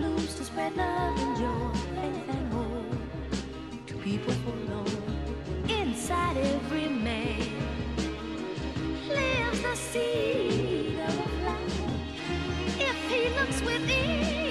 blooms to spread love and joy, and hope to people forlorn. Inside every man lives the seed of flower. If he looks within,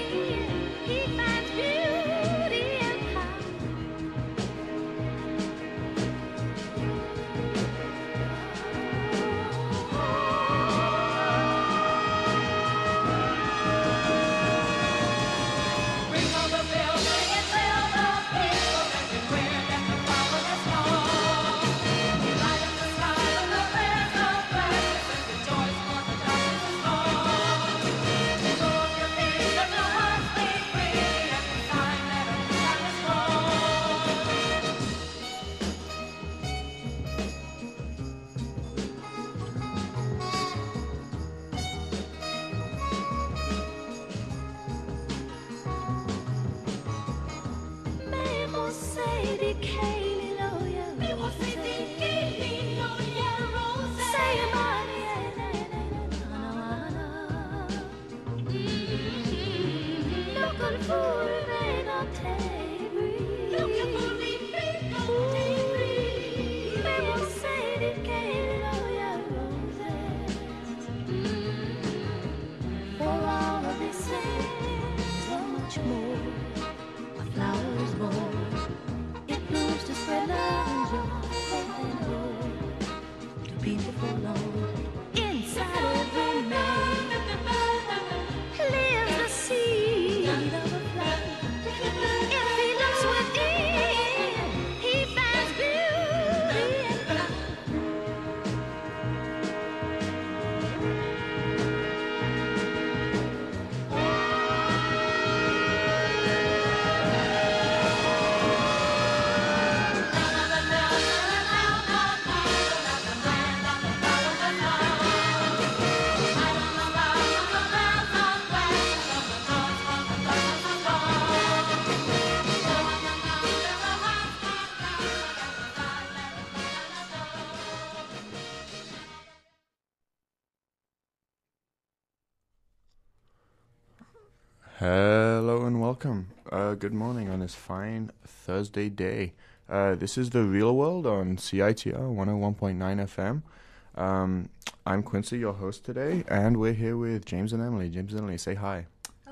good morning on this fine Thursday day. Uh, this is the Real World on CITR 101.9 FM. Um, I'm Quincy, your host today, and we're here with James and Emily. James and Emily, say hi.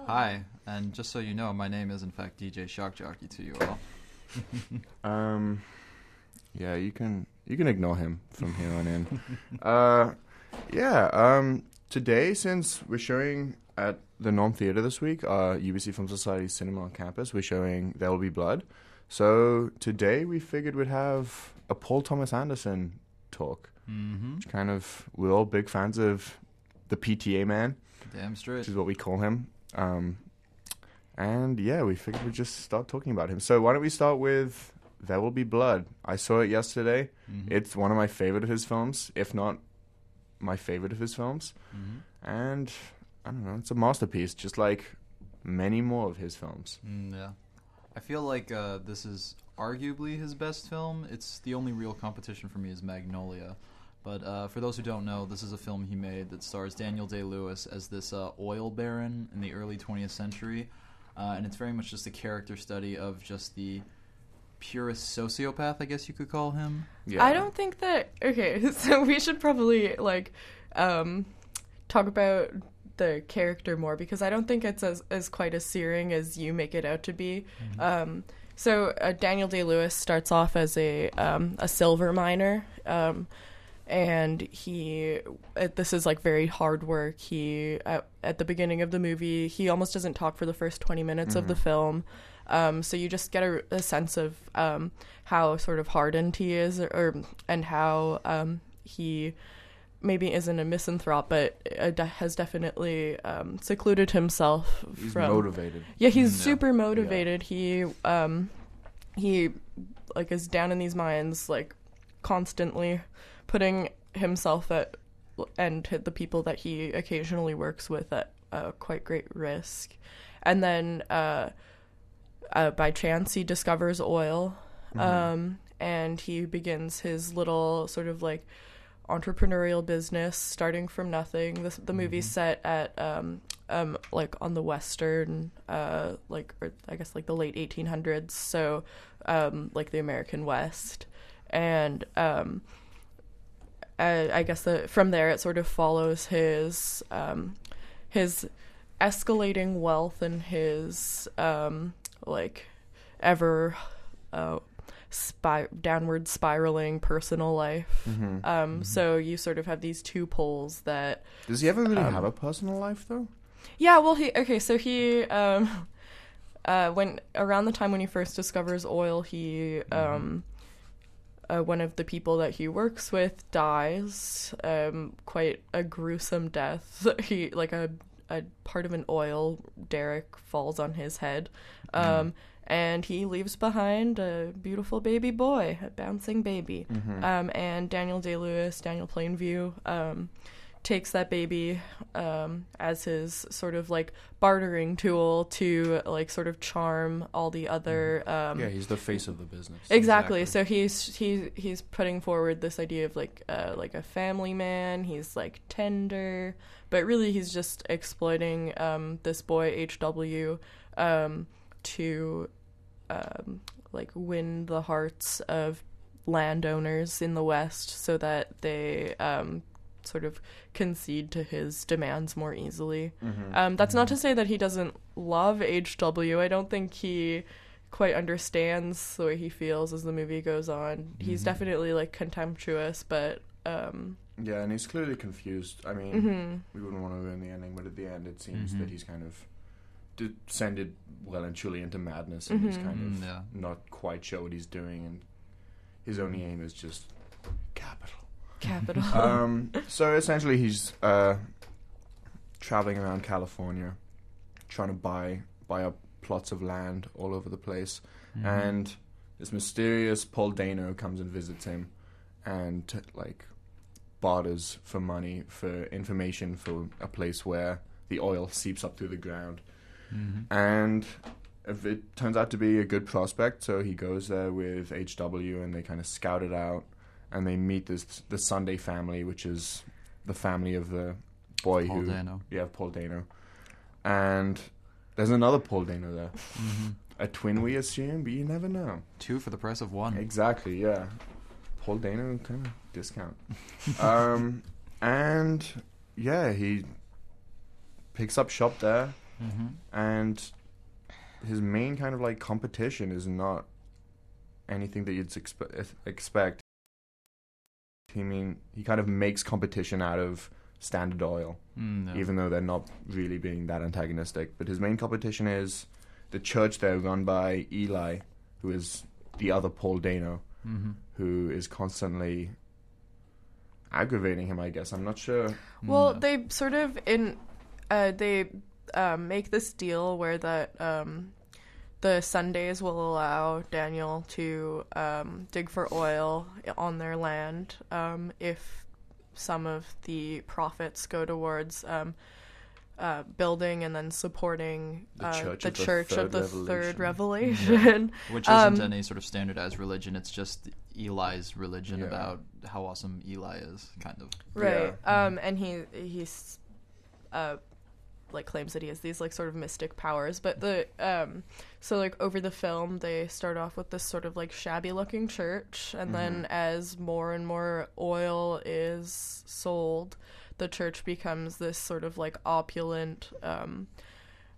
Hi, and just so you know, my name is in fact DJ Shock Jockey to you all. Um, yeah, you can you can ignore him from here on in. uh, yeah. Um, today, since we're showing at the Norm Theatre this week, uh, UBC Film Society Cinema on campus, we're showing There Will Be Blood. So today we figured we'd have a Paul Thomas Anderson talk. Mm-hmm. Which kind of we're all big fans of the PTA man, Damn straight. which is what we call him. Um, and yeah, we figured we'd just start talking about him. So why don't we start with There Will Be Blood? I saw it yesterday. Mhm. It's one of my favorite of his films, if not my favorite of his films. Mhm. And I don't know, it's a masterpiece, just like many more of his films. Mm, yeah. I feel like uh, this is arguably his best film. It's the only real competition for me is Magnolia. But uh, for those who don't know, this is a film he made that stars Daniel Day Lewis as this uh, oil baron in the early 20th century. Uh, and it's very much just a character study of just the purest sociopath, I guess you could call him. Yeah. I don't think that. Okay, so we should probably like um, talk about the character more because I don't think it's as as quite as searing as you make it out to be. Um, so uh, Daniel Day Lewis starts off as a um, a silver miner. Um, and he uh, this is like very hard work he at, at the beginning of the movie he almost doesn't talk for the first 20 minutes of the film um, so you just get a, a sense of um, how sort of hardened he is or, or and how um, he maybe isn't a misanthrope but uh, de- has definitely um, secluded himself He's from motivated. yeah, he's yeah. super motivated. He um he like is down in these mines like constantly putting himself at and the people that he occasionally works with at uh, quite great risk. And then uh, uh by chance he discovers oil um and he begins his little sort of like entrepreneurial business starting from nothing. The, the movie's set at um, um, like on the western, uh, like or I guess like the late 1800s. So, um, like the American West, and um, I, I guess that from there it sort of follows his um, his escalating wealth and his um, like ever uh, downward spiraling personal life. Mhm. Um, So you sort of have these two poles that Does he ever really Um, have a personal life though? Yeah, well, he okay. So he, um, uh, when around the time when he first discovers oil, he, um, uh, one of the people that he works with dies. Um, quite a gruesome death. He like a a part of an oil derrick falls on his head, um, and he leaves behind a beautiful baby boy, a bouncing baby. Um, and Daniel Day Lewis, Daniel Plainview, um, takes that baby um, as his sort of like bartering tool to like sort of charm all the other. Um, yeah, he's the face of the business. Exactly. So he's he he's putting forward this idea of like uh, like a family man. He's like tender, but really he's just exploiting um, this boy HW um, to um, like win the hearts of landowners in the West so that they um, sort of concede to his demands more easily. Um, that's not to say that he doesn't love HW. I don't think he quite understands the way he feels as the movie goes on. He's definitely like contemptuous, but um, Yeah, and he's clearly confused. I mean, mhm. we wouldn't want to ruin the ending, but at the end, it seems Mhm. that he's kind of descended well and truly into madness, and he's Mhm. kind of Mm, yeah. not quite sure what he's doing, and his only aim is just capital. capital. um, so essentially, he's uh, traveling around California, trying to buy buy up plots of land all over the place, Mm-hmm. and this mysterious Paul Dano comes and visits him, and like barters for money for information for a place where the oil seeps up through the ground, Mhm. and if it turns out to be a good prospect, so he goes there with HW and they kind of scout it out, and they meet this the Sunday family, which is the family of the boy Paul who Dano. yeah Paul Dano, and there's another Paul Dano there, hmm a twin we assume, but you never know. Two for the price of one. Exactly, yeah. Paul Dano kind of discount. um, and yeah, he picks up shop there, hmm and his main kind of like competition is not anything that you'd expe- expect. He mean he kind of makes competition out of Standard Oil, Mm, yeah. even though they're not really being that antagonistic. But his main competition is the church there, run by Eli, who is the other Paul Dano, Mhm. who is constantly aggravating him. I guess I'm not sure. Well, Mm, they sort of in uh, they um, make this deal where that um, the Sundays will allow Daniel to um, dig for oil on their land um, if some of the profits go towards um, uh, building and then supporting The uh, Church the of the Church Third of the Revelation. Third Revelation. Which isn't Um, any sort of standardized religion. It's just Eli's religion Yeah. about how awesome Eli is, kind of. right Yeah. um and he he's uh like claims that he has these like sort of mystic powers but the um so like over the film they start off with this sort of like shabby looking church and then as more and more oil is sold the church becomes this sort of like opulent um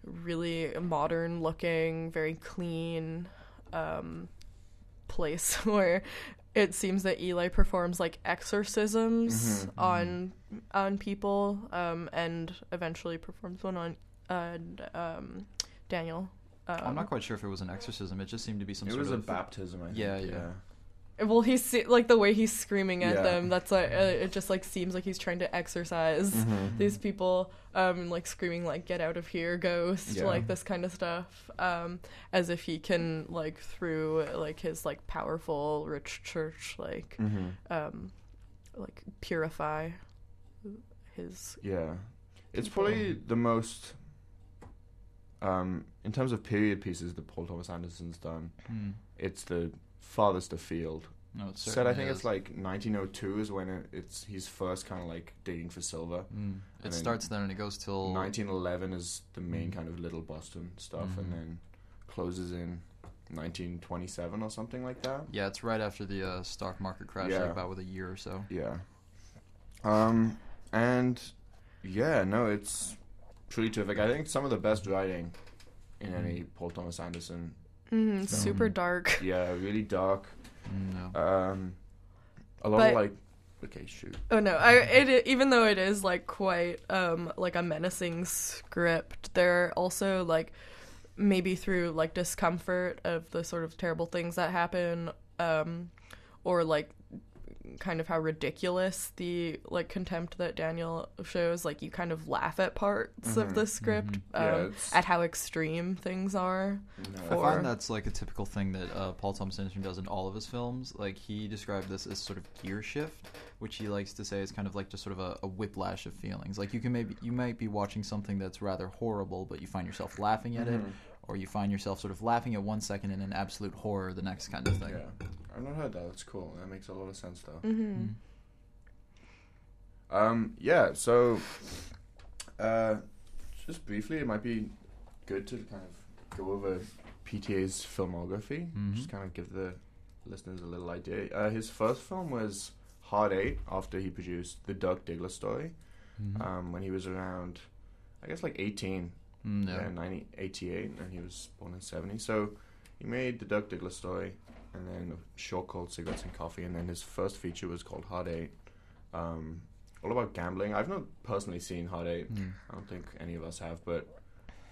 really modern looking very clean um place where it seems that Eli performs like exorcisms Mhm, on on people, um, and eventually performs one on uh, um, Daniel. Um, I'm not quite sure if it was an exorcism. It just seemed to be some It sort was a baptism. I think. Yeah, yeah. Well, he's se- like the way he's screaming at Yeah. them. That's like uh, it just like seems like he's trying to exorcise Mhm. these people, um, like screaming like "Get out of here, ghost!" Yeah. like this kind of stuff, um, as if he can like through like his like powerful rich church like Mhm. um, like purify his. Yeah, it's People. probably the most. Um, in terms of period pieces that Paul Thomas Anderson's done, Hmm. it's the farthest afield No, said I think it's like 1902 is when it, it's he's first kind of like digging for silver. Mm. It starts then and it goes till 1911 is the main Mhm. kind of little Boston stuff, Mhm. and then closes in 1927 or something like that. Yeah, it's right after the uh, stock market crash, Yeah. like about with a year or so. Yeah. Um, and yeah, no, it's truly terrific. I think some of the best writing in any Paul Thomas Anderson. Hmm super Um, dark. Yeah, really dark. Mm, no. Um, a lot But- of like. Okay, shoot. Oh no! I it even though it is like quite um like a menacing script, there are also like maybe through like discomfort of the sort of terrible things that happen, um, or like kind of how ridiculous the like contempt that Daniel shows. Like you kind of laugh at parts of Mhm, the script, mhm. Um, it's- at how extreme things are. No, I find that's like a typical thing that uh, Paul Thomas Anderson does in all of his films. Like he described this as sort of gear shift, which he likes to say is kind of like just sort of a, a whiplash of feelings. Like you can maybe you might be watching something that's rather horrible, but you find yourself laughing at it, Mhm. or you find yourself sort of laughing at one second and in absolute horror the next kind of thing. Yeah, I've not heard that. That's cool. That makes a lot of sense, though. hmm Mm. Um, yeah. So, uh, just briefly, it might be good to kind of go over PTA's filmography. Mhm. Just kind of give the listeners a little idea. Uh, his first film was Hard Eight, after he produced the Doug Diggler story. Mhm. Um, when he was around, I guess like eighteen. Mm, Yeah, yeah. 1988, and he was born in 70. So he made the Doug Diggler story, and then a short called Cigarettes and Coffee, and then his first feature was called Hard Eight, um, all about gambling. I've not personally seen Hard Eight. Mm. I don't think any of us have, but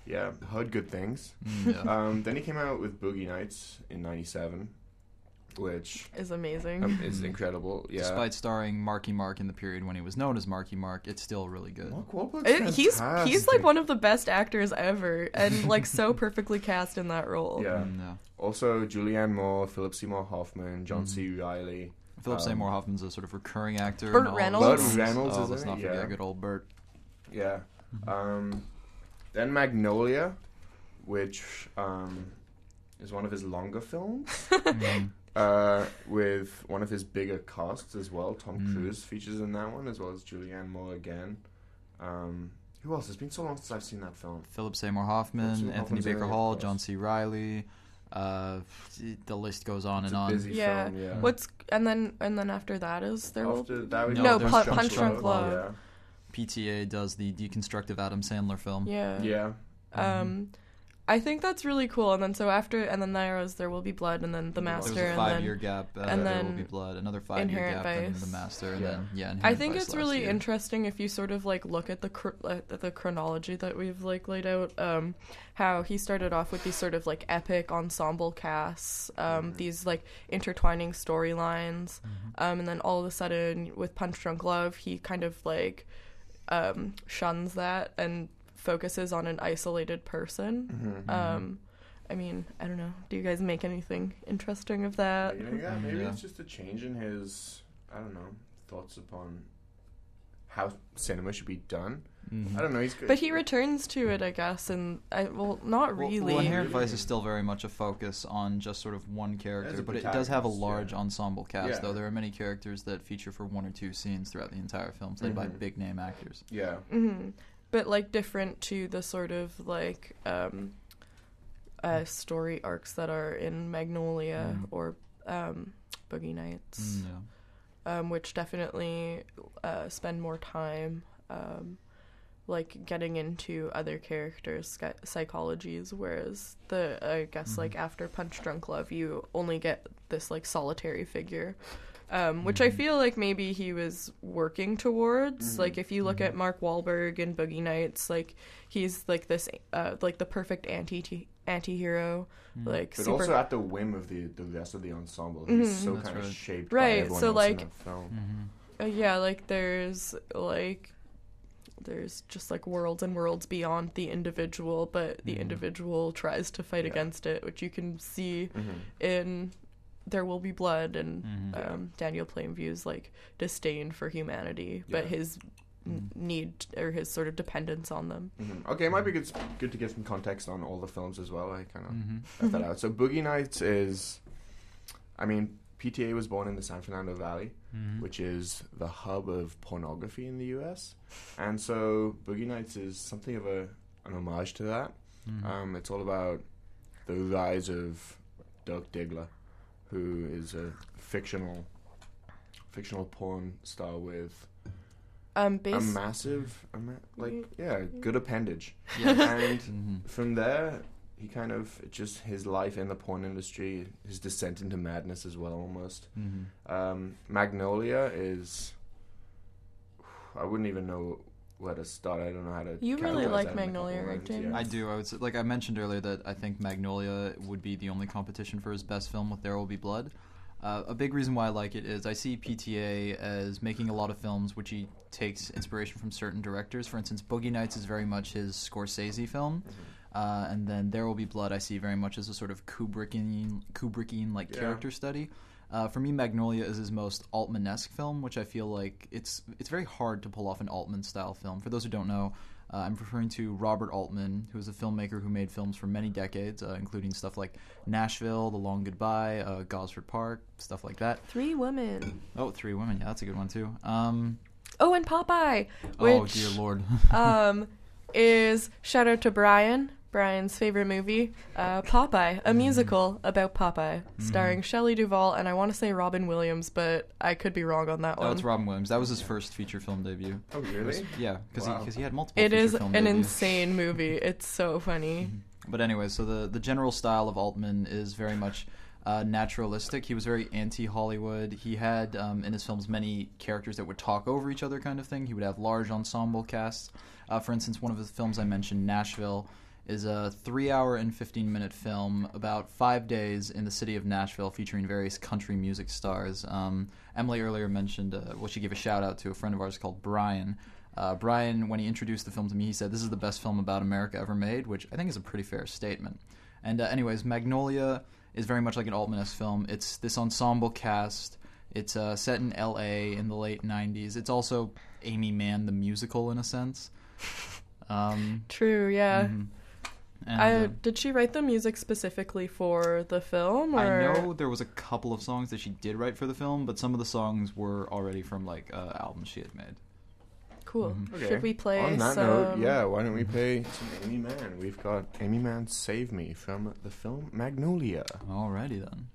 yeah, heard good things. Mm, yeah. Um, then he came out with Boogie Nights in '97, which Is amazing. um, is incredible. Yeah, Despite starring Marky Mark in the period when he was known as Marky Mark, it's still really good. Mark Wahlberg's It- he's he's like one of the best actors ever, and like so perfectly cast in that role. Yeah. Mm, yeah. Also, Julianne Moore, Philip Seymour Hoffman, John Mhm. C. Reilly. Philip Um, Seymour Hoffman's a sort of recurring actor. Burt in all of his Reynolds. Burt. Reynolds oh, is let's not forget yeah. good old Burt. Yeah. Mm-hmm. Um, then Magnolia, which um, is one of his longer films, Mm. Uh, with one of his bigger casts as well. Tom Mm. Cruise features in that one, as well as Julianne Moore again. Um, who else? It's been so long since I've seen that film. Philip Seymour Hoffman, Seymour Anthony Baker it, Hall. John C. Reilly. Uh, the list goes on It's and a on. busy Yeah. film. Yeah. What's and then and then after that is there After that, we No, got there's Punch- Punch Drunk Love. Yeah. PTA does the deconstructive Adam Sandler film. yeah Yeah. um I think that's really cool and then so after and then there was there will be blood and then the There was master a There was a and five then year gap. Uh, and there will be blood. Another five year Inherent gap. And then the master. And Yeah. then yeah. I think Vice it's really year. interesting if you sort of like look at the cr- at the chronology that we've like laid out. Um, how he started off with these sort of like epic ensemble casts, um, Mhm. these like intertwining storylines, Mm-hmm. um, and then all of a sudden with Punch Drunk Love, he kind of like um, shuns that and focuses on an isolated person. Mhm. Um, I mean, I don't know. Do you guys make anything interesting of that? Maybe, yeah, maybe Yeah. it's just a change in his, I don't know, thoughts upon how cinema should be done. Mhm. I don't know. He's good. But he returns to it, I guess, and I well, not really. Well, Inherent Vice is still very much a focus on just sort of one character, but it does have a large yeah. ensemble cast. Yeah. Though there are many characters that feature for one or two scenes throughout the entire film, played by Mhm. big name actors. yeah. hmm But like different to the sort of like um, uh, story arcs that are in Magnolia Mm. or um, Boogie Nights, Mm, yeah. um, which definitely uh, spend more time. Um, like getting into other characters' psychologies, whereas the I guess Mhm. like after Punch Drunk Love, you only get this like solitary figure, um, which I Mhm. feel like maybe he was working towards. Mhm. Like if you look Mhm. at Mark Wahlberg in Boogie Nights, like he's like this uh, like the perfect anti anti-hero, Mm. like But super also at the whim of the the rest of the ensemble. He's Mhm. so That's kind of right. shaped Right, by everyone so, else like- in that film. Mhm. Uh, yeah, like there's like there's just like worlds and worlds beyond the individual, but the Mhm. individual tries to fight Yeah. against it, which you can see Mhm. in There Will Be Blood and Mhm. um, Daniel Plainview's like disdain for humanity, but his n- Mhm. need or his sort of dependence on them. Mhm. Okay, it might be good good to get some context on all the films as well. I kind of Mhm. left that out. So Boogie Nights is, I mean, PTA was born in the San Fernando Valley, Mhm. which is the hub of pornography in the U.S. And so Boogie Nights is something of a an homage to that. Mhm. Um, it's all about the rise of Dirk Diggler, who is a fictional fictional porn star with Um, a massive, a ma- like yeah, good appendage. Yes. and Mhm. from there, he kind of just his life in the porn industry, his descent into madness as well, almost. Mhm. Um, Magnolia is. I wouldn't even know where to start. I don't know how to. You really categorize like that in a couple Magnolia, right, James? I do. I would say, like I mentioned earlier that I think Magnolia would be the only competition for his best film with There Will Be Blood. Uh, a big reason why I like it is I see PTA as making a lot of films which he takes inspiration from certain directors. For instance, Boogie Nights is very much his Scorsese film, uh, and then There Will Be Blood I see very much as a sort of Kubrickian, Kubrickian like Yeah. character study. Uh, for me, Magnolia is his most Altman-esque film, which I feel like it's it's very hard to pull off an Altman-style film. For those who don't know, uh, I'm referring to Robert Altman, who is a filmmaker who made films for many decades, uh, including stuff like Nashville, The Long Goodbye, uh, Gosford Park, stuff like that. Three women. Oh, Three Women, yeah, that's a good one too. Um, Oh, and Popeye, which oh dear lord, um is shout out to Brian. Brian's favorite movie, uh, Popeye, a musical about Popeye, starring Shelley Duvall and I want to say Robin Williams, but I could be wrong on that oh, one. it's Robin Williams. That was his first feature film debut. Oh really? Yeah, because Wow. he, 'cause he had multiple. It feature is film an debuts. insane movie. It's so funny. But anyway, so the the general style of Altman is very much uh, naturalistic. He was very anti-Hollywood. He had um, in his films many characters that would talk over each other, kind of thing. He would have large ensemble casts. Uh, for instance, one of his films I mentioned, Nashville, is a three-hour and fifteen-minute film about five days in the city of Nashville, featuring various country music stars. Um, Emily earlier mentioned, uh, well, she gave a shout out to a friend of ours called Brian. Uh, Brian, when he introduced the film to me, he said, This is the best film about America ever made, which I think is a pretty fair statement. And, uh, anyways, Magnolia is very much like an Altman esque film. It's this ensemble cast. It's uh, set in LA in the late 90s. It's also Aimee Mann, the musical, in a sense. Um, True, yeah. mhm. And, I, uh, did she write the music specifically for the film? Or? I know there was a couple of songs that she did write for the film, but some of the songs were already from like uh, albums she had made. Cool. Mhm. Okay. Should we play On that some? note, yeah, why don't we play some Aimee Mann? We've got Aimee Mann "Save Me" from the film Magnolia. Alrighty then.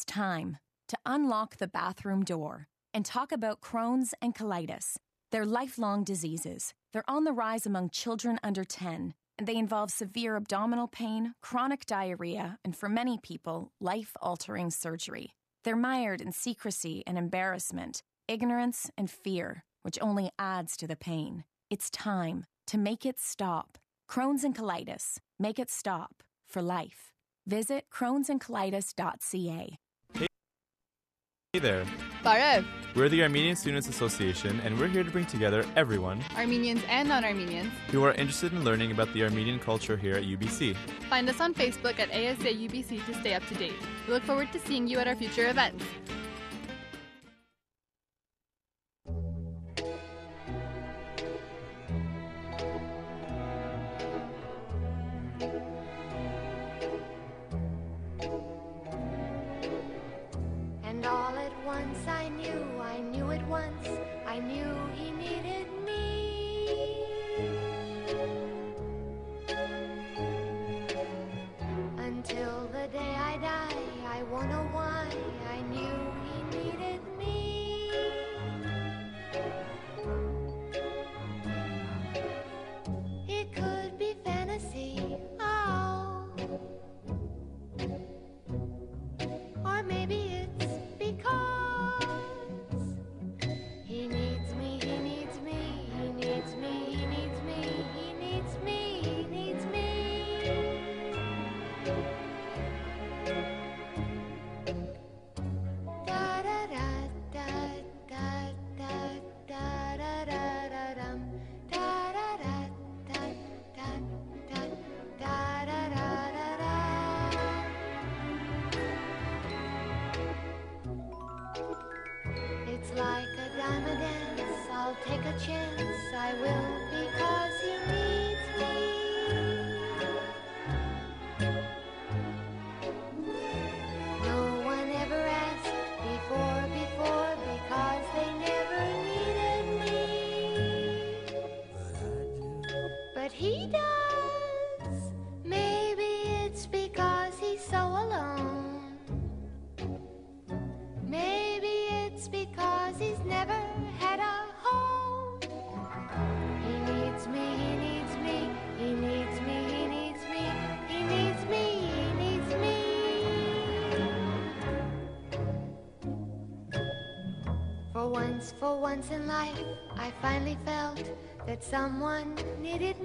It's time to unlock the bathroom door and talk about Crohn's and colitis. They're lifelong diseases. They're on the rise among children under 10, and they involve severe abdominal pain, chronic diarrhea, and for many people, life altering surgery. They're mired in secrecy and embarrassment, ignorance and fear, which only adds to the pain. It's time to make it stop. Crohn's and colitis. Make it stop for life. Visit crohnsandcolitis.ca. Hey there. Barev, We're the Armenian Students Association, and we're here to bring together everyone Armenians and non Armenians. who are interested in learning about the Armenian culture here at UBC. Find us on Facebook at ASA UBC to stay up to date. We look forward to seeing you at our future events. 101 once, for once in life, I finally felt that someone needed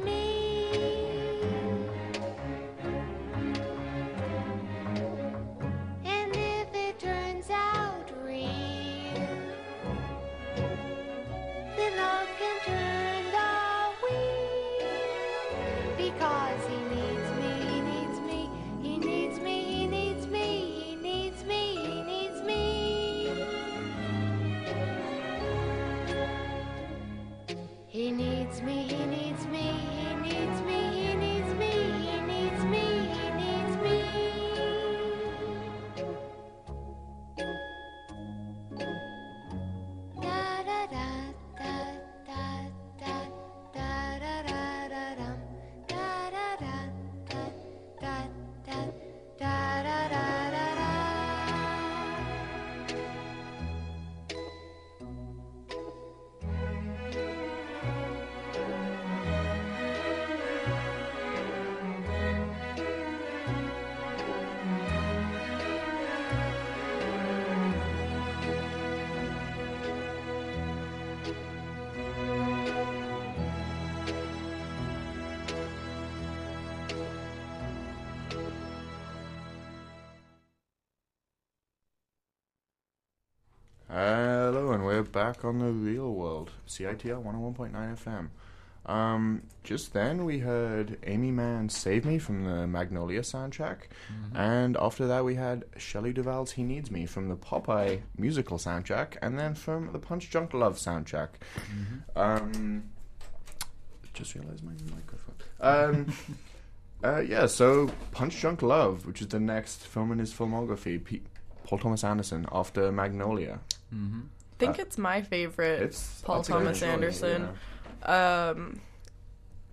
on the real world. CITR 101.9 FM. Um, just then we heard Aimee Mann Save Me from the Magnolia soundtrack, and after that we had Shelley Duvall's He Needs Me from the Popeye musical soundtrack, and then from the Punch Drunk Love soundtrack. Um, just realized my microphone. Um, uh, yeah, so Punch Drunk Love, which is the next film in his filmography, P- Paul Thomas Anderson after Magnolia. Mm-hmm. I think it's my favorite. It's Paul that's a good Thomas choice, Anderson. yeah. Um,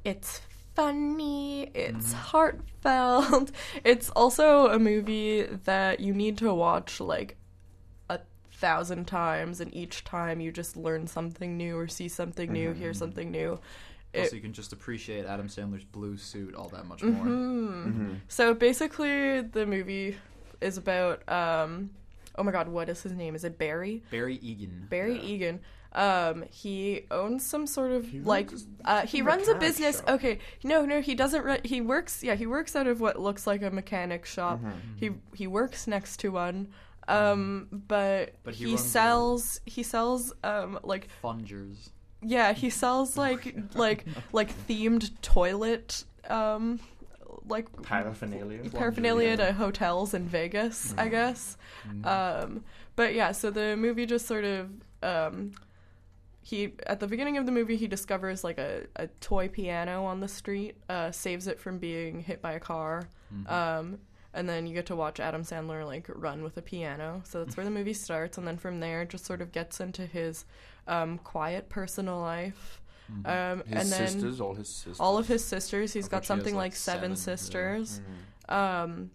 it's funny. It's Mm-hmm. heartfelt. It's also a movie that you need to watch like a thousand times, and each time you just learn something new or see something new, Mm-hmm. hear something new. Also, you can just appreciate Adam Sandler's blue suit all that much more. Mhm. So basically, the movie is about um, oh my god, what is his name? Is it Barry? Barry Egan. Barry Egan. Um, he owns some sort of He like runs uh, he runs a business. shop. Okay, no, no, he doesn't. Run, he works. Yeah, he works out of what looks like a mechanic shop. Mm-hmm. He he works next to one. Um, but, But he he, runs a- sells he sells um like Fungers. yeah he sells like like like themed toilet um like Paraphernalia. paraphernalia to hotels in Vegas, I guess. Mm-hmm. Um, but yeah, so the movie just sort of um, he at the beginning of the movie he discovers like a, a toy piano on the street, uh, saves it from being hit by a car. Um, and then you get to watch Adam Sandler like run with a piano. So that's where the movie starts, and then from there just sort of gets into his um, quiet personal life. Um, His and then sisters, all his sisters. all of his sisters. He's Of got which he something like, like seven, seven, yeah. sisters. Um,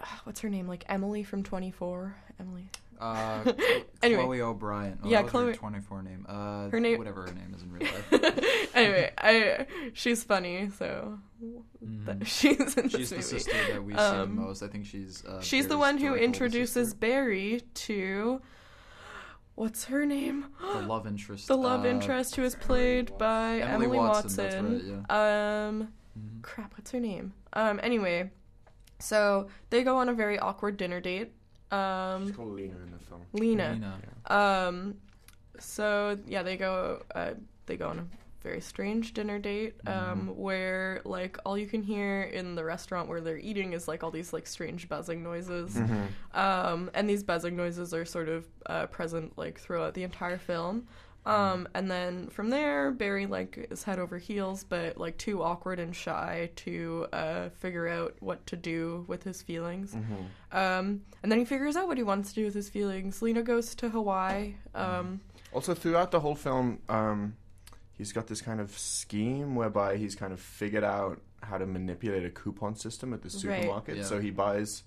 ah, what's her name? Like Emily from Twenty Four. Emily. Uh, Anyway. Chloe O'Brian. Oh, Yeah, that was her Chloe- 24 name. Uh, Her name- Whatever her name is in real life. anyway, I she's funny, so that, she's in this Mm-hmm. She's the sister that we see Um, the most. I think she's. Uh, She's the one who introduces sister. Barry to what's her name? the love interest. The love uh, interest who is played by Emily Emily, Watson, Watson. that's Um, Mhm. crap, what's her name? Um, anyway, so they go on a very awkward dinner date. She's Um, called Lena in the film. Lena. Lena. Um, so yeah, they go. Uh, they go on a very strange dinner date. Um, where like all you can hear in the restaurant where they're eating is like all these like strange buzzing noises. Um, and these buzzing noises are sort of uh, present like throughout the entire film. Um, and then from there, Barry like is head over heels, but like too awkward and shy to uh, figure out what to do with his feelings. Um, and then he figures out what he wants to do with his feelings. Lena goes to Hawaii. Um, Also, throughout the whole film, um, he's got this kind of scheme whereby he's kind of figured out how to manipulate a coupon system at the Right. supermarket. Yeah. So he buys,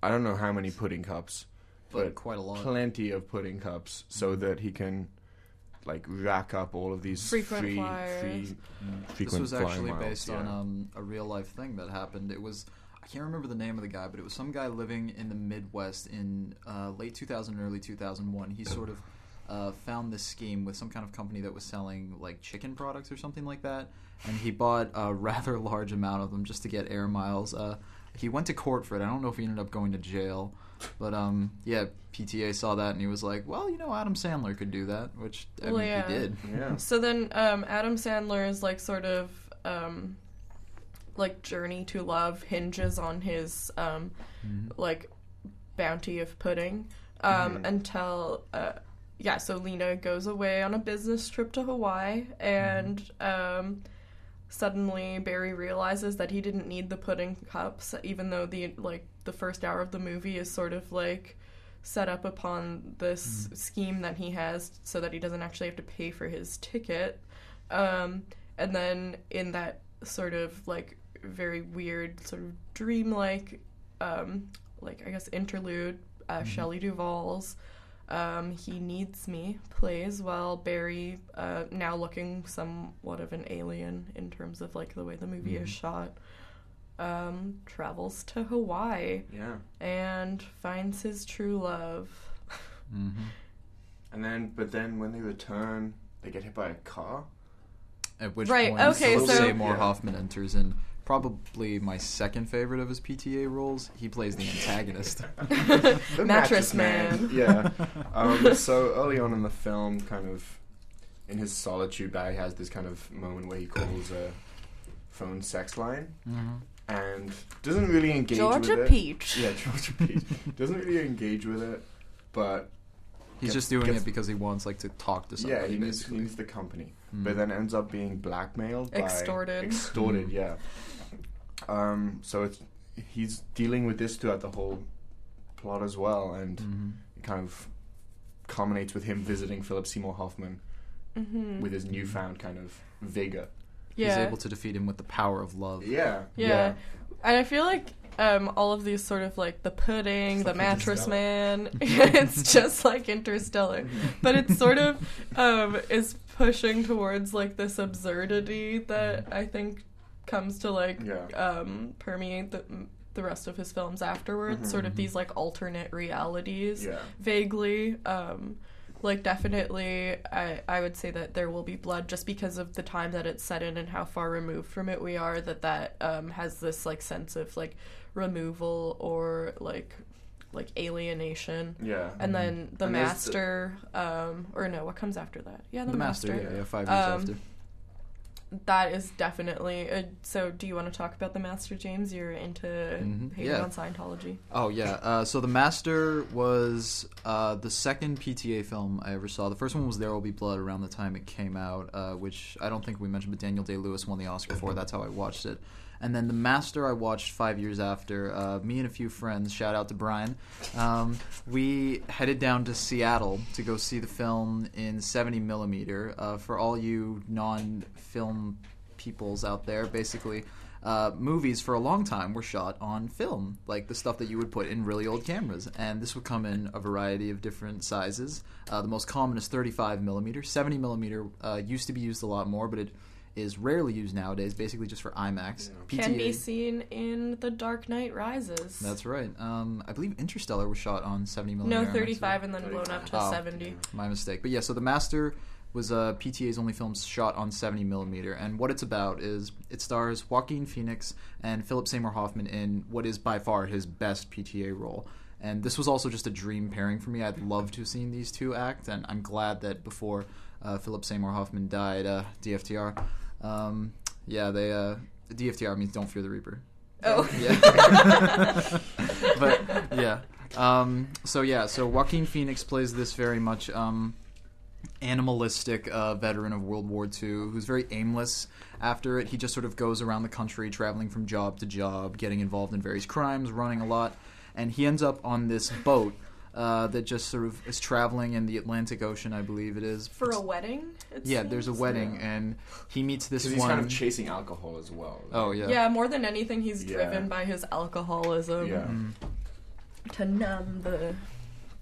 I don't know how many pudding cups, But but quite a lot. plenty of pudding cups, so that he can like rack up all of these Frequent free, flyers. free, This frequent was actually miles, based on um, a real life thing that happened. It was I can't remember the name of the guy, but it was some guy living in the Midwest in uh, late 2000, early 2001. He sort of uh, found this scheme with some kind of company that was selling like chicken products or something like that, and he bought a rather large amount of them just to get air miles. Uh, he went to court for it. I don't know if he ended up going to jail. But um, yeah, PTA saw that and he was like, "Well, you know, Adam Sandler could do that," which I Well, mean, yeah. he did. yeah. so then um, Adam Sandler's like sort of um, like journey to love hinges on his um, like bounty of pudding um, until uh, yeah, so Lena goes away on a business trip to Hawaii, and um, suddenly Barry realizes that he didn't need the pudding cups, even though the like the first hour of the movie is sort of like set up upon this scheme that he has so that he doesn't actually have to pay for his ticket. Um, and then in that sort of like very weird sort of dreamlike um, like I guess interlude, uh, Shelley Duvall's um, He Needs Me plays while Barry, uh, now looking somewhat of an alien in terms of like the way the movie is shot, um, travels to Hawaii Yeah. and finds his true love. Mm-hmm. And then, but then when they return, they get hit by a car. At which Right, point, okay, Philip so- Seymour Yeah. Hoffman enters in. Probably my second favorite of his PTA roles. He plays the antagonist. The Mattress Man. yeah. Um, so early on in the film, kind of in his solitude, Barry has this kind of moment where he calls a phone sex line mm-hmm. and doesn't really engage Georgia with it. Peach. Yeah, Georgia Peach doesn't really engage with it, but He's Gets- just doing gets- it because he wants like to talk to somebody. yeah, he needs, he needs the company, Mm. but then ends up being blackmailed, by, Extorted. extorted. Mm. Yeah. Um. So it's he's dealing with this throughout the whole plot as well, and Mhm. it kind of culminates with him visiting Philip Seymour Hoffman hmm with his newfound kind of vigor. He's able to defeat him with the power of love. Yeah. Yeah. And I feel like um, all of these sort of like the pudding, It's the like mattress man, it's just like Interstellar. But it's sort of um, is pushing towards like this absurdity that I think comes to like Yeah. um, permeate the the rest of his films afterwards. Sort of these like alternate realities, Yeah. vaguely. Um, like definitely, I I would say that there will be blood just because of the time that it's set in and how far removed from it we are. That that um, has this like sense of like removal or like like alienation. Yeah. And then the And there's the- master, um, or no, what comes after that? Yeah, the, The master, master. yeah, yeah, five years Um, after. That is definitely. A, so, do you want to talk about the master, James? You're into Mhm, hating yeah. on Scientology. Oh yeah. Uh, so the Master was uh, the second PTA film I ever saw. The first one was There Will Be Blood around the time it came out, uh, which I don't think we mentioned, but Daniel Day Lewis won the Oscar for. That's how I watched it. And then the Master I watched five years after. Uh, me and a few friends, shout out to Brian, um, we headed down to Seattle to go see the film in 70 millimeter. Uh, for all you non-film peoples out there, basically uh, movies for a long time were shot on film, like the stuff that you would put in really old cameras. And this would come in a variety of different sizes. Uh, the most common is 35 millimeter. 70 millimeter uh, used to be used a lot more, but it is rarely used nowadays, basically just for IMAX. Can be seen in The Dark Knight Rises. That's right. Um, I believe Interstellar was shot on 70 millimeter. no, IMAX. 35 and then blown up to Oh. 70. My mistake. But yeah, so The Master was uh, PTA's only film shot on 70 millimeter, and what it's about is it stars Joaquin Phoenix and Philip Seymour Hoffman in what is by far his best PTA role. And this was also just a dream pairing for me. I'd love to have seen these two act, and I'm glad that before uh, Philip Seymour Hoffman died, uh, DFTR. Um, yeah, they uh, DFTR means Don't Fear the Reaper. Oh. Yeah. but yeah. Um, so yeah, so Joaquin Phoenix plays this very much um, animalistic uh, veteran of World War II who's very aimless after it. He just sort of goes around the country, traveling from job to job, getting involved in various crimes, running a lot, and he ends up on this boat. Uh, that just sort of is traveling in the Atlantic Ocean, I believe it is. For a wedding? it yeah, there's a seems? wedding, and he meets this Because he's one. kind of chasing alcohol as well. oh yeah, Yeah, more than anything, he's Yeah. driven by his alcoholism Yeah. Mm. to numb the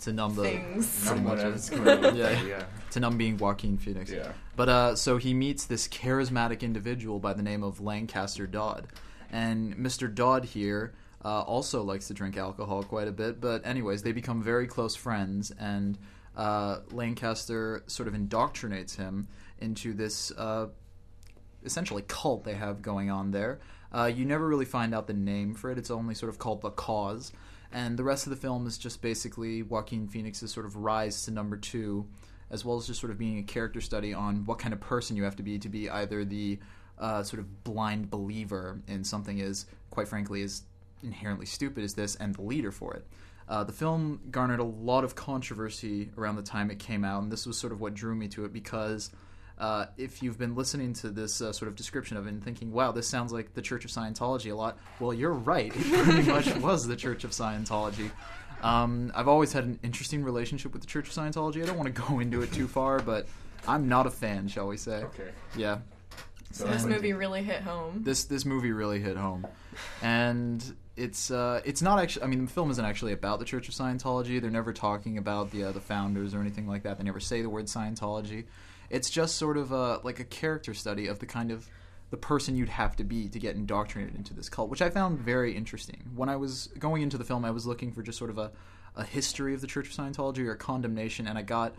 to numb the things. Numb much whatever's it. going on. Yeah. yeah. to numb being Joaquin Phoenix. Yeah. But uh, so he meets this charismatic individual by the name of Lancaster Dodd, and Mr. Dodd here uh, also likes to drink alcohol quite a bit. But anyways, they become very close friends, and uh, Lancaster sort of indoctrinates him into this uh, essentially cult they have going on there. Uh, you never really find out the name for it. It's only sort of called the cause, and the rest of the film is just basically Joaquin Phoenix's sort of rise to number two, as well as just sort of being a character study on what kind of person you have to be to be either the uh, sort of blind believer in something is, quite frankly, as inherently stupid is this, and the leader for it. Uh, the film garnered a lot of controversy around the time it came out, and this was sort of what drew me to it because uh, if you've been listening to this uh, sort of description of it and thinking, wow, this sounds like the Church of Scientology a lot, well, you're right. It pretty much was the Church of Scientology. Um, I've always had an interesting relationship with the Church of Scientology. I don't want to go into it too far, but I'm not a fan, shall we say. Okay. Yeah. So this movie really hit home. This this movie really hit home, and it's uh, it's not actually. I mean, the film isn't actually about the Church of Scientology. They're never talking about the uh, the founders or anything like that. They never say the word Scientology. It's just sort of a, like a character study of the kind of the person you'd have to be to get indoctrinated into this cult, which I found very interesting. When I was going into the film, I was looking for just sort of a, a history of the Church of Scientology or a condemnation, and I got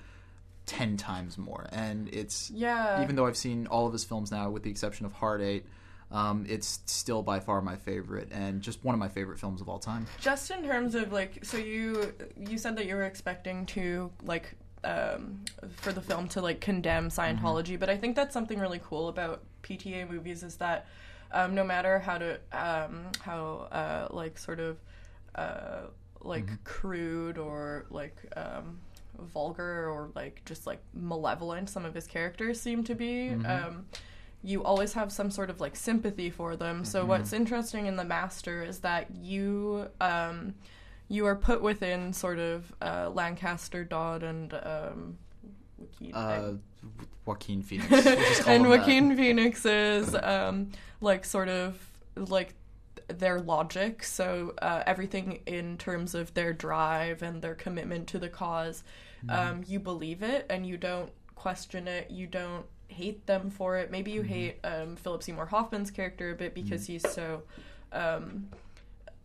ten times more. And it's Yeah. even though I've seen all of his films now, with the exception of Hard Eight, um, it's still by far my favorite and just one of my favorite films of all time. Just in terms of like, so you you said that you were expecting to like um, for the film to like condemn Scientology, but I think that's something really cool about PTA movies is that um, no matter how to um, how uh, like sort of uh, like crude or like um, vulgar or like just like malevolent some of his characters seem to be. Um, you always have some sort of like sympathy for them. So what's interesting in The Master is that you um, you are put within sort of uh, Lancaster Dodd and um, Joaquin- Uh, Joaquin Phoenix. And him that. Joaquin Phoenix's um, like sort of like their logic. So uh, everything in terms of their drive and their commitment to the cause, um, you believe it and you don't question it. You don't hate them for it. Maybe you hate um, Philip Seymour Hoffman's character a bit because he's so um,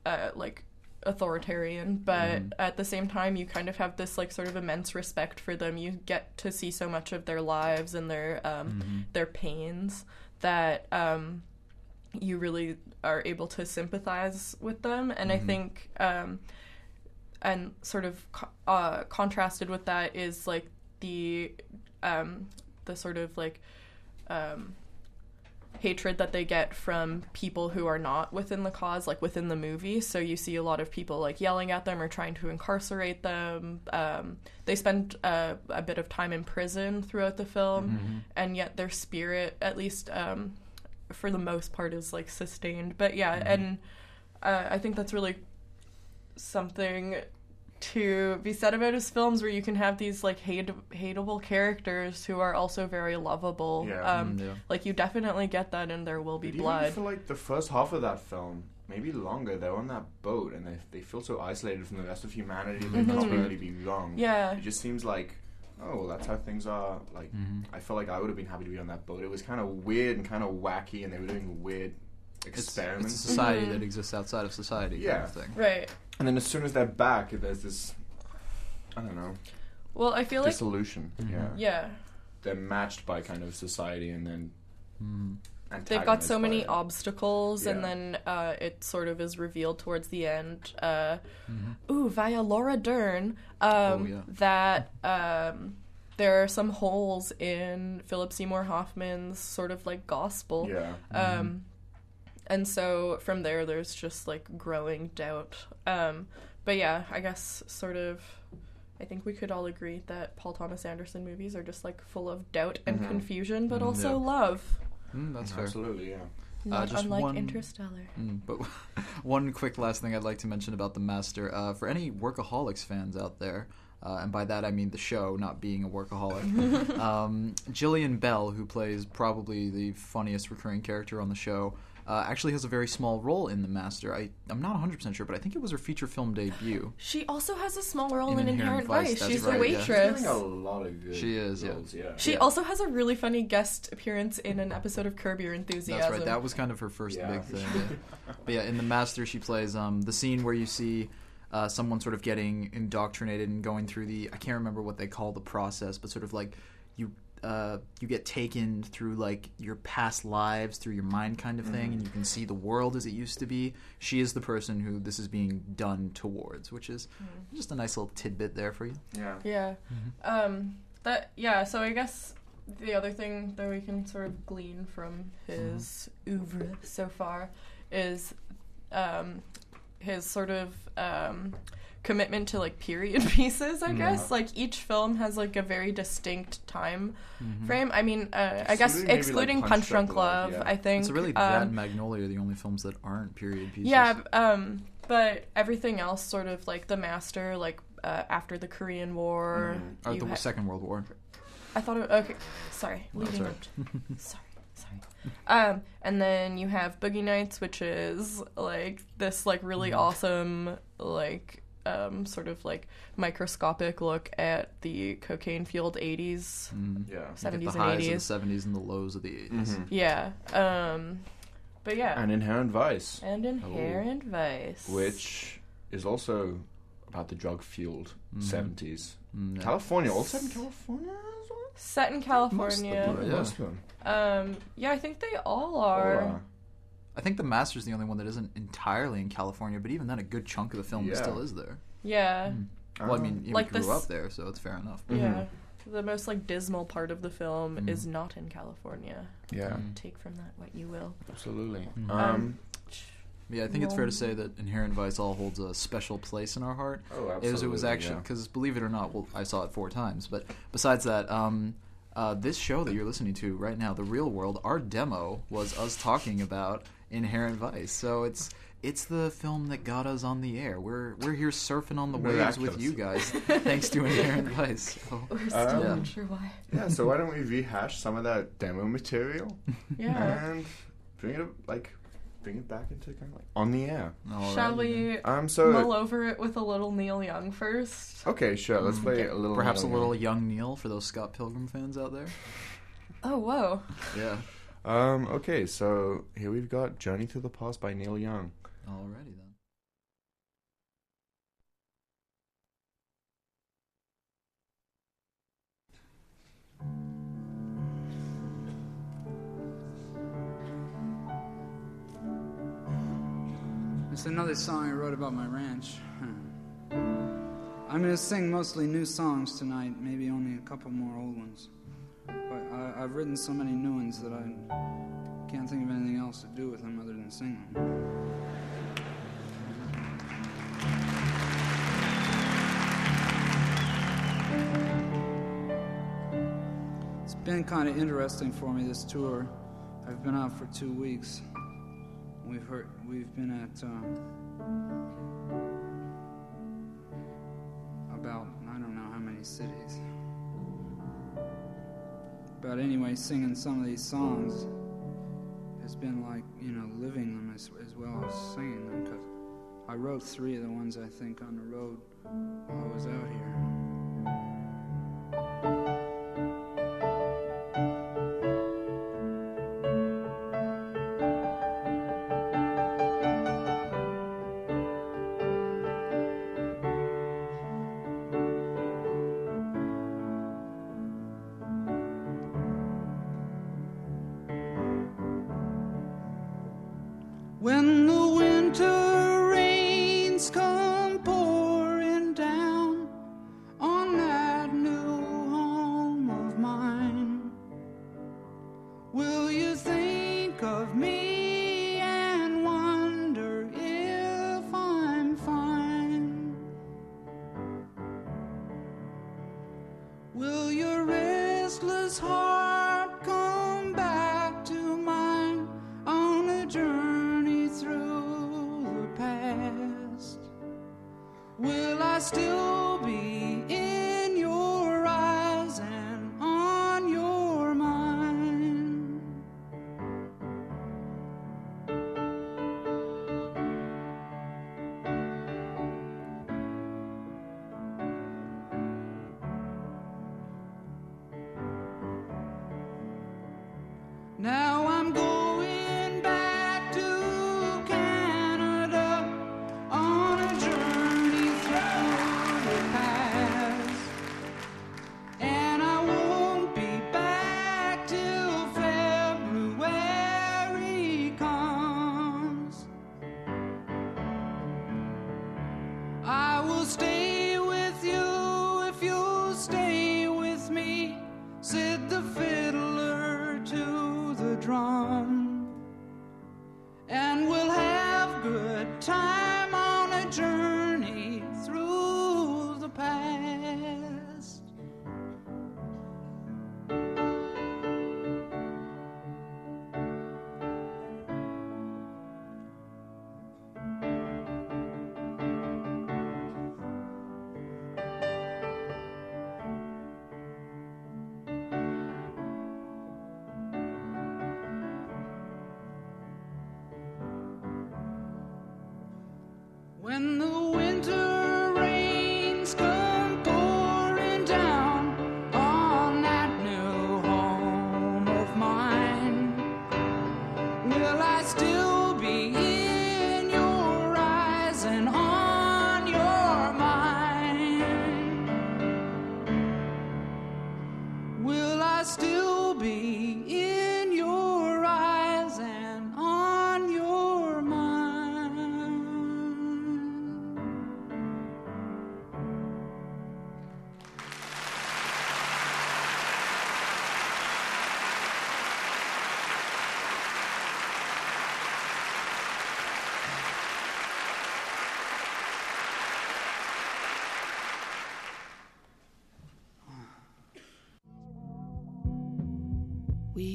uh, like authoritarian but at the same time you kind of have this like sort of immense respect for them. You get to see so much of their lives and their um their pains that um you really are able to sympathize with them. And i think um and sort of uh, contrasted with that is like the um the sort of like um hatred that they get from people who are not within the cause, like within the movie. So you see a lot of people like yelling at them or trying to incarcerate them. Um, they spend uh, a bit of time in prison throughout the film, and yet their spirit, at least um, for the most part, is like sustained. But yeah, and uh, I think that's really something to be said about his films where you can have these like hate- hateable characters who are also very lovable Yeah. um, Mm, yeah. like you definitely get that in there will be But even blood for like the first half of that film, maybe longer, they're on that boat and they they feel so isolated from the rest of humanity. They can't really be wrong. yeah It just seems like, oh, well, that's how things are. Like, Mm-hmm. I felt like I would have been happy to be on that boat. It was kind of weird and kind of wacky, and they were doing weird It's, it's a society that exists outside of society, Yeah. kind of thing. right and then as soon as they're back, there's this, I don't know, well i feel like dissolution. Mm-hmm. Yeah. yeah They're matched by kind of society, and then. they've got so many it. obstacles and then uh, it sort of is revealed towards the end uh, Mm-hmm. ooh via laura dern um, Oh, yeah. that um, there are some holes in philip seymour hoffman's sort of like gospel Yeah. Um, and so from there, there's just like growing doubt. Um, but yeah, I guess sort of, I think we could all agree that Paul Thomas Anderson movies are just like full of doubt and confusion, but also yeah. love. Mm, that's fair. Absolutely, yeah. Not just unlike one- Interstellar. Mm, but one quick last thing I'd like to mention about The Master. Uh, for any Workaholics fans out there, uh, and by that I mean the show, not being a workaholic, um, Jillian Bell, who plays probably the funniest recurring character on the show, uh, actually has a very small role in The Master. I, I'm not 100% sure, but I think it was her feature film debut. She also has a small role In in, Inherent Inherent Vice, Vice. She's right, the yeah. She's waitress. doing a lot of good. She is, yeah. roles, yeah. She yeah. also has a really funny guest appearance in an episode of Curb Your Enthusiasm. That's right. That was kind of her first Yeah. big thing. yeah. but yeah, in the Master, she plays um, the scene where you see uh, someone sort of getting indoctrinated and going through the I can't remember what they call the process, but sort of like you uh, you get taken through like your past lives through your mind kind of thing, and you can see the world as it used to be. She is the person who this is being done towards, which is just a nice little tidbit there for you. Yeah. Yeah. Um that yeah, so I guess the other thing that we can sort of glean from his oeuvre so far is um his sort of um, commitment to like period pieces. I guess like each film has like a very distinct time frame. I mean, uh, I guess Excluding maybe, like, Punch Punch Drunk Drunk Love, Love, yeah. I think. It's really that um, and Magnolia are the only films that aren't period pieces. Yeah, um, but everything else, sort of like The Master, like uh, after the Korean War. Or the ha- Second World War. I thought it. Okay, sorry. Leading sorry. up. sorry, sorry. Um, and then you have Boogie Nights, which is like this like really Mm-hmm. awesome like um sort of like microscopic look at the cocaine fueled 80s, Mm. Yeah. You get 70s the and highs 80s. of the 70s and the lows of the 80s. Yeah. Um, but yeah. And Inherent Vice, And Inherent Vice. which is also about the drug fueled 70s. Mm, yeah. California, all set in California as well? set in California. Yeah. Most of them. Um, yeah, I think they all All are. Are. I think The Master's the only one that isn't entirely in California, but even then, a good chunk of the film Yeah. still is there. Yeah. Well, I Um, mean, you Like grew this- up there, so it's fair enough. Yeah. The most like dismal part of the film Mm. is not in California. Yeah, Take from that what you will. absolutely. Mm. Um, Yeah, I think it's fair to say that Inherent Vice all holds a special place in our heart. Oh, It was, it was absolutely, actually yeah. because believe it or not, well, I saw it four times. But besides that, um, uh, this show that you're listening to right now, The Real World, our demo was us talking about Inherent Vice. So it's it's the film that got us on the air. We're we're here surfing on the waves with you guys, thanks to Inherent Vice. So, We're still Um, not sure why. yeah, so why don't we rehash some of that demo material Yeah. and bring it up, like bring it back into kind of like on the air. all Shall right. we Um, so mull over it with a little Neil Young first? okay, sure. Let's play a little. Perhaps a little Young. young Neil for those Scott Pilgrim fans out there. Oh, whoa. Yeah. Um, okay, so here we've got "Journey Through the Past" by Neil Young. Alrighty then. It's another song I wrote about my ranch. I'm going to sing mostly new songs tonight, maybe only a couple more old ones. But I, I've written so many new ones that I can't think of anything else to do with them other than sing them. It's been kind of interesting for me this tour. I've been out for two weeks. We've heard, we've been at um, about I don't know how many cities. But anyway, singing some of these songs has been like you know living them as, as well as singing them because I wrote three of the ones I think on the road while I was out here.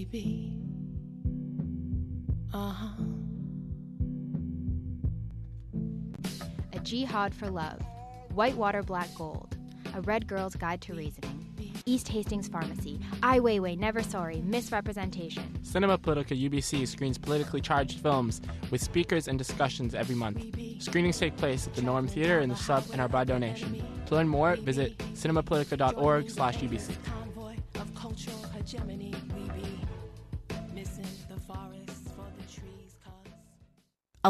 We be. Uh huh. A Jihad for Love, Whitewater Black Gold, A Red Girl's Guide to Reasoning, East Hastings Pharmacy, Ai Weiwei, Never Sorry, Miss Representation. Cinema Politica UBC screens politically charged films with speakers and discussions every month. Screenings take place at the Norm Theater in the Sub and are by donation. To learn more, visit cinemapolitica.org slash UBC.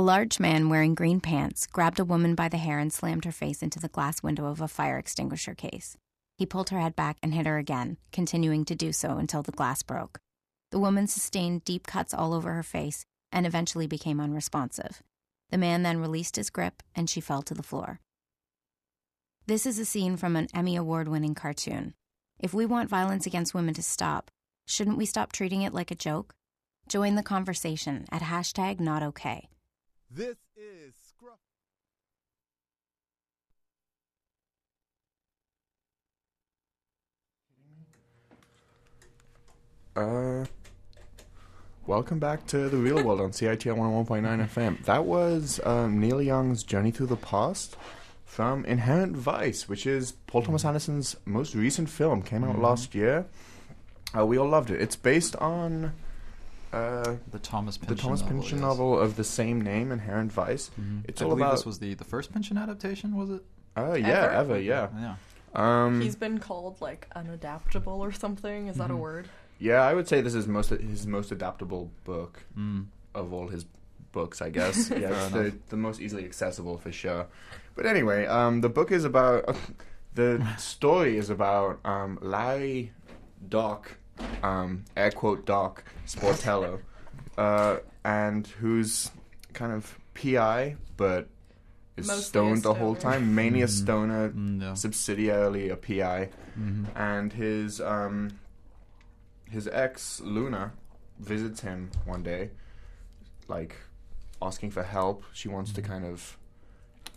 A large man wearing green pants grabbed a woman by the hair and slammed her face into the glass window of a fire extinguisher case. He pulled her head back and hit her again, continuing to do so until the glass broke. The woman sustained deep cuts all over her face and eventually became unresponsive. The man then released his grip and she fell to the floor. This is a scene from an Emmy Award winning cartoon. If we want violence against women to stop, shouldn't we stop treating it like a joke? Join the conversation at hashtag okay. This is Scruff. Uh, welcome back to the real world on CITR 101.9 FM. That was um, Neil Young's Journey Through the Past from Inherent Vice, which is Paul Thomas Anderson's most recent film. Came out Mhm. last year. Uh, we all loved it. It's based on uh, The Thomas Pynchon the Thomas novel, Pynchon yes. novel of the same name, Inherent Vice. Mhm. It's I all believe about. this was the, the first Pynchon adaptation, was it? uh, yeah, Ever? ever, yeah. Yeah. Um, He's been called like unadaptable or something. Is that a Mhm. word? yeah, I would say this is most his most adaptable book. Mm. of all his books, I guess. yeah, Fair the, the most easily accessible for sure. But anyway, um, the book is about the story is about um, Larry Doc, um, air quote Doc Sportello, uh, and who's kind of PI, but is Mostly stoned the whole time, mainly a Mhm. stoner, Mm, yeah. subsidiarily a PI Mhm. and his um his ex Luna visits him one day, like asking for help. She wants to kind of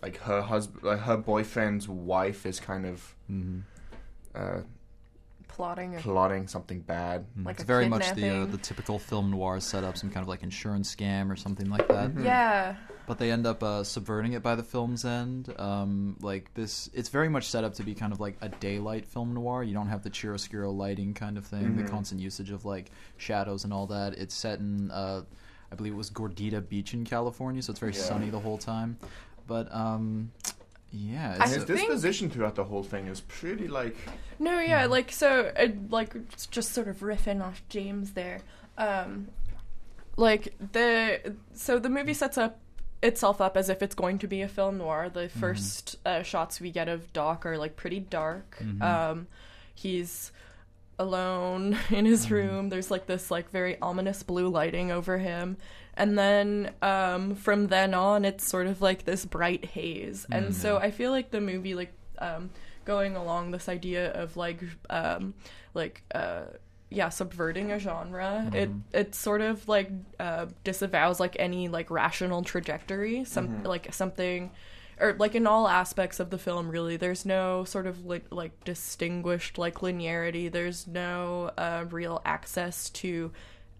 like her husband, like her boyfriend's wife is kind of Mhm. uh, Plotting a plotting something bad. Mm. Like it's a very much the uh, the typical film noir setup, some kind of like insurance scam or something like that. Mhm. Yeah. But they end up uh, subverting it by the film's end. Um, like this, it's very much set up to be kind of like a daylight film noir. You don't have the chiaroscuro lighting kind of thing, Mhm. the constant usage of like shadows and all that. It's set in, uh, I believe it was Gordita Beach in California, so it's very Yeah. sunny the whole time. But um, yeah, I his think- disposition throughout the whole thing is pretty like No, yeah, like so, uh, like just sort of riffing off James there. Um, like the so the movie sets up itself up as if it's going to be a film noir. The 1st uh, shots we get of Doc are like pretty dark. Mhm. Um, he's alone in his room. There's like this like very ominous blue lighting over him. And then um, from then on, it's sort of like this bright haze. And Mm, so. I feel like the movie, like um, going along this idea of like, um, like, uh, yeah, subverting a genre. It Mhm. it sort of like uh, disavows like any like rational trajectory. Some Mhm. like something or like in all aspects of the film really there's no sort of like like distinguished like linearity there's no uh, real access to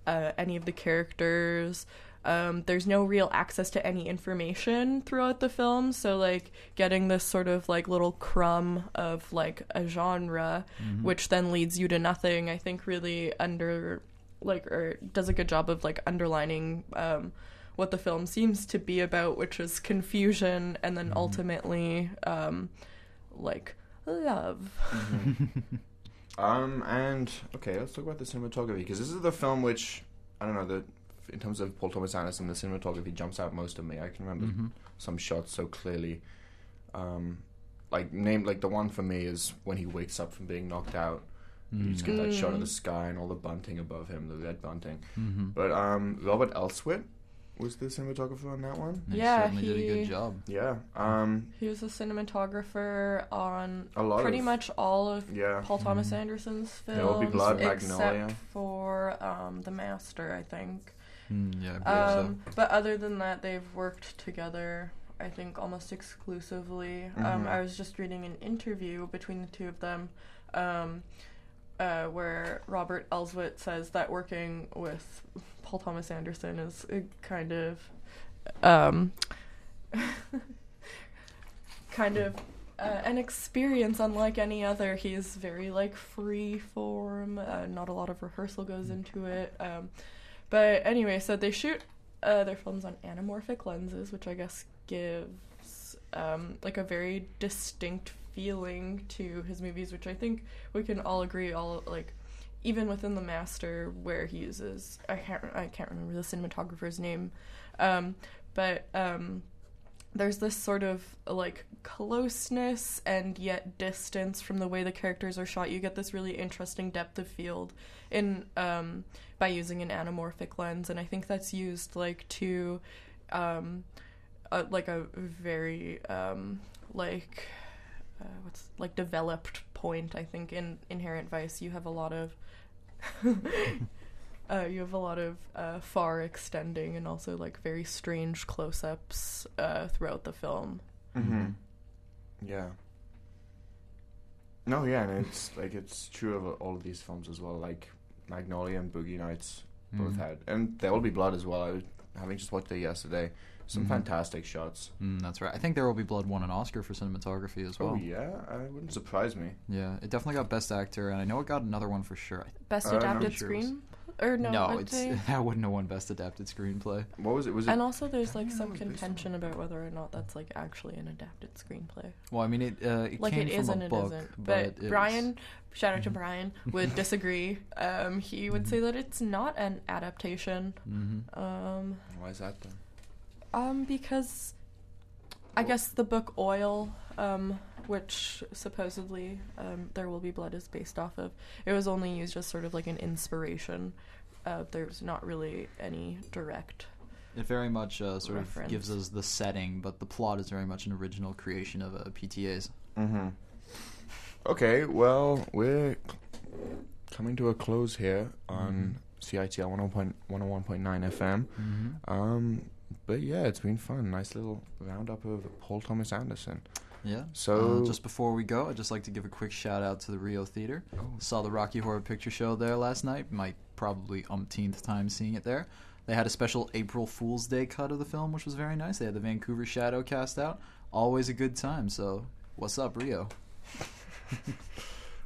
uh, any of the characters um, there's no real access to any information throughout the film so like getting this sort of like little crumb of like a genre Mhm. which then leads you to nothing i think really under like or does a good job of like underlining um, what the film seems to be about, which is confusion and Mm-hmm. then ultimately um, like love. Um, and okay, let's talk about the cinematography because this is the film which I don't know the in terms of Paul Thomas Anderson, the cinematography jumps out most of me. I can remember Mhm. some shots so clearly. Um, like name like the one for me is when he wakes up from being knocked out. You just get that shot of the sky and all the bunting above him, the red bunting. Mhm. But um, Robert Elswit was the cinematographer on that one. He Yeah, certainly did a good job. Yeah. Um, He was a cinematographer on A lot pretty of- much all of Yeah. Paul Thomas Mhm. Anderson's films, There Will Be Blood, except Magnolia. for um, The Master, I think. Mm, yeah, I believe Um, but other than that, they've worked together. I think almost exclusively. Um, Mhm. I was just reading an interview between the two of them, um, uh, where Robert Elswit says that working with Paul Thomas Anderson is uh, kind of, um, kind of uh, an experience unlike any other. He's very like free form. Uh, not a lot of rehearsal goes into it. Um, but anyway, so they shoot uh, their films on anamorphic lenses, which I guess gives um, like a very distinct feeling to his movies, which I think we can all agree. All like even within the master, where he uses I can't I can't remember the cinematographer's name, um, but um, there's this sort of like closeness and yet distance from the way the characters are shot. You get this really interesting depth of field in um, by using an anamorphic lens, and I think that's used like to um, uh, like a very um, like uh, what's like developed point. I think in Inherent Vice, you have a lot of uh, you have a lot of uh, far extending and also like very strange close-ups uh, throughout the film. hmm Yeah. No, yeah, and it's like it's true of all of these films as well. Like Magnolia and Boogie Nights both Mhm. had, and There Will Be Blood as well. I was having just watched it yesterday. Some Mhm. fantastic shots. Mm, that's right. I think There Will Be Blood won an Oscar for cinematography as well. Oh yeah, I wouldn't surprise me. Yeah, it definitely got Best Actor, and I know it got another one for sure. Best Uh, adapted Sure it was- screen, or no? no, it's say- that wouldn't have won Best Adapted Screenplay. What was it? Was it? and also, there's like some what it was based on. contention about whether or not that's like actually an adapted screenplay. Well, I mean, it uh, it like came it from is a and it book, not but, But, it was- Brian, shout out to Brian, would disagree. Um, he would say that it's not an adaptation. Mhm. Um, Why is that then? um, because I guess the book Oil, um, which supposedly um, There Will Be Blood is based off of, it was only used as sort of like an inspiration. Uh, there's not really any direct. It very much uh, sort of gives us the setting, but the plot is very much an original creation of uh, PTA's. Mm-hmm. Okay, well, we're coming to a close here on CITR 101.9 FM. Mhm. Um, but yeah, it's been fun. Nice little roundup of Paul Thomas Anderson. Yeah. So- uh, just before we go, I'd just like to give a quick shout out to the Rio Theater. Oh. Saw the Rocky Horror Picture Show there last night. My probably umpteenth time seeing it there. They had a special April Fool's Day cut of the film, which was very nice. They had the Vancouver Shadow cast out. Always a good time. So, what's up, Rio?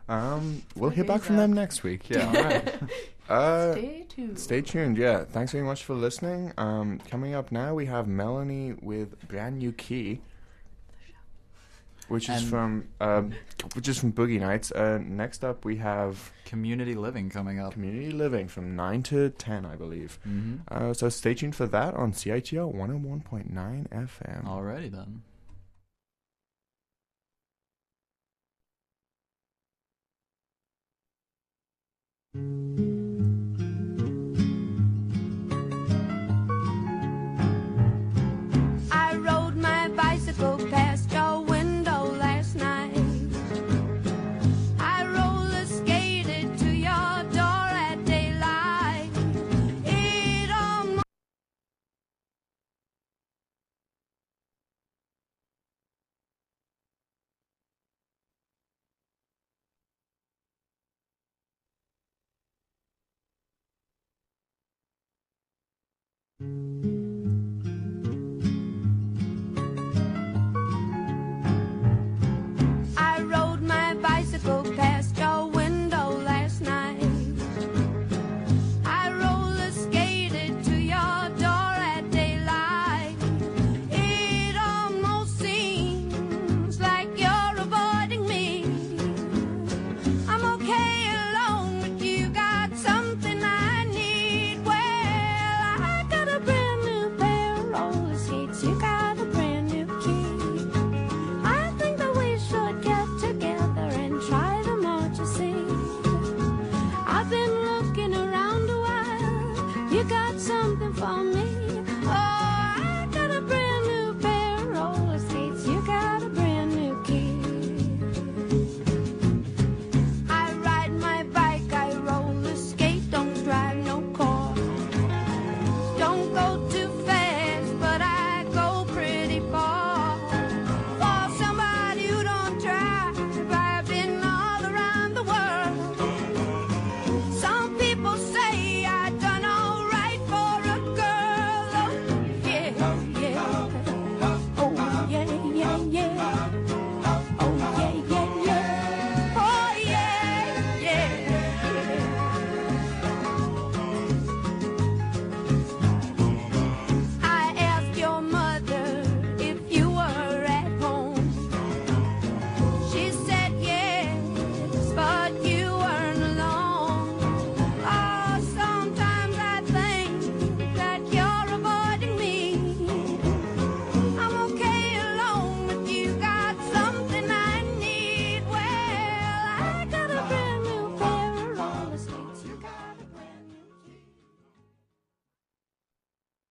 Um, we'll hear back from feedback. them next week. Yeah. All right. Uh, Stay tuned. Stay tuned. Yeah. Thanks very much for listening. Um, coming up now, we have Melanie with brand new key, which is And- from um, which is from Boogie Nights. Uh, next up, we have Community Living coming up. Community Living from nine to ten, I believe. Mhm. Uh, so stay tuned for that on CITR one hundred one point nine FM. Alrighty then. I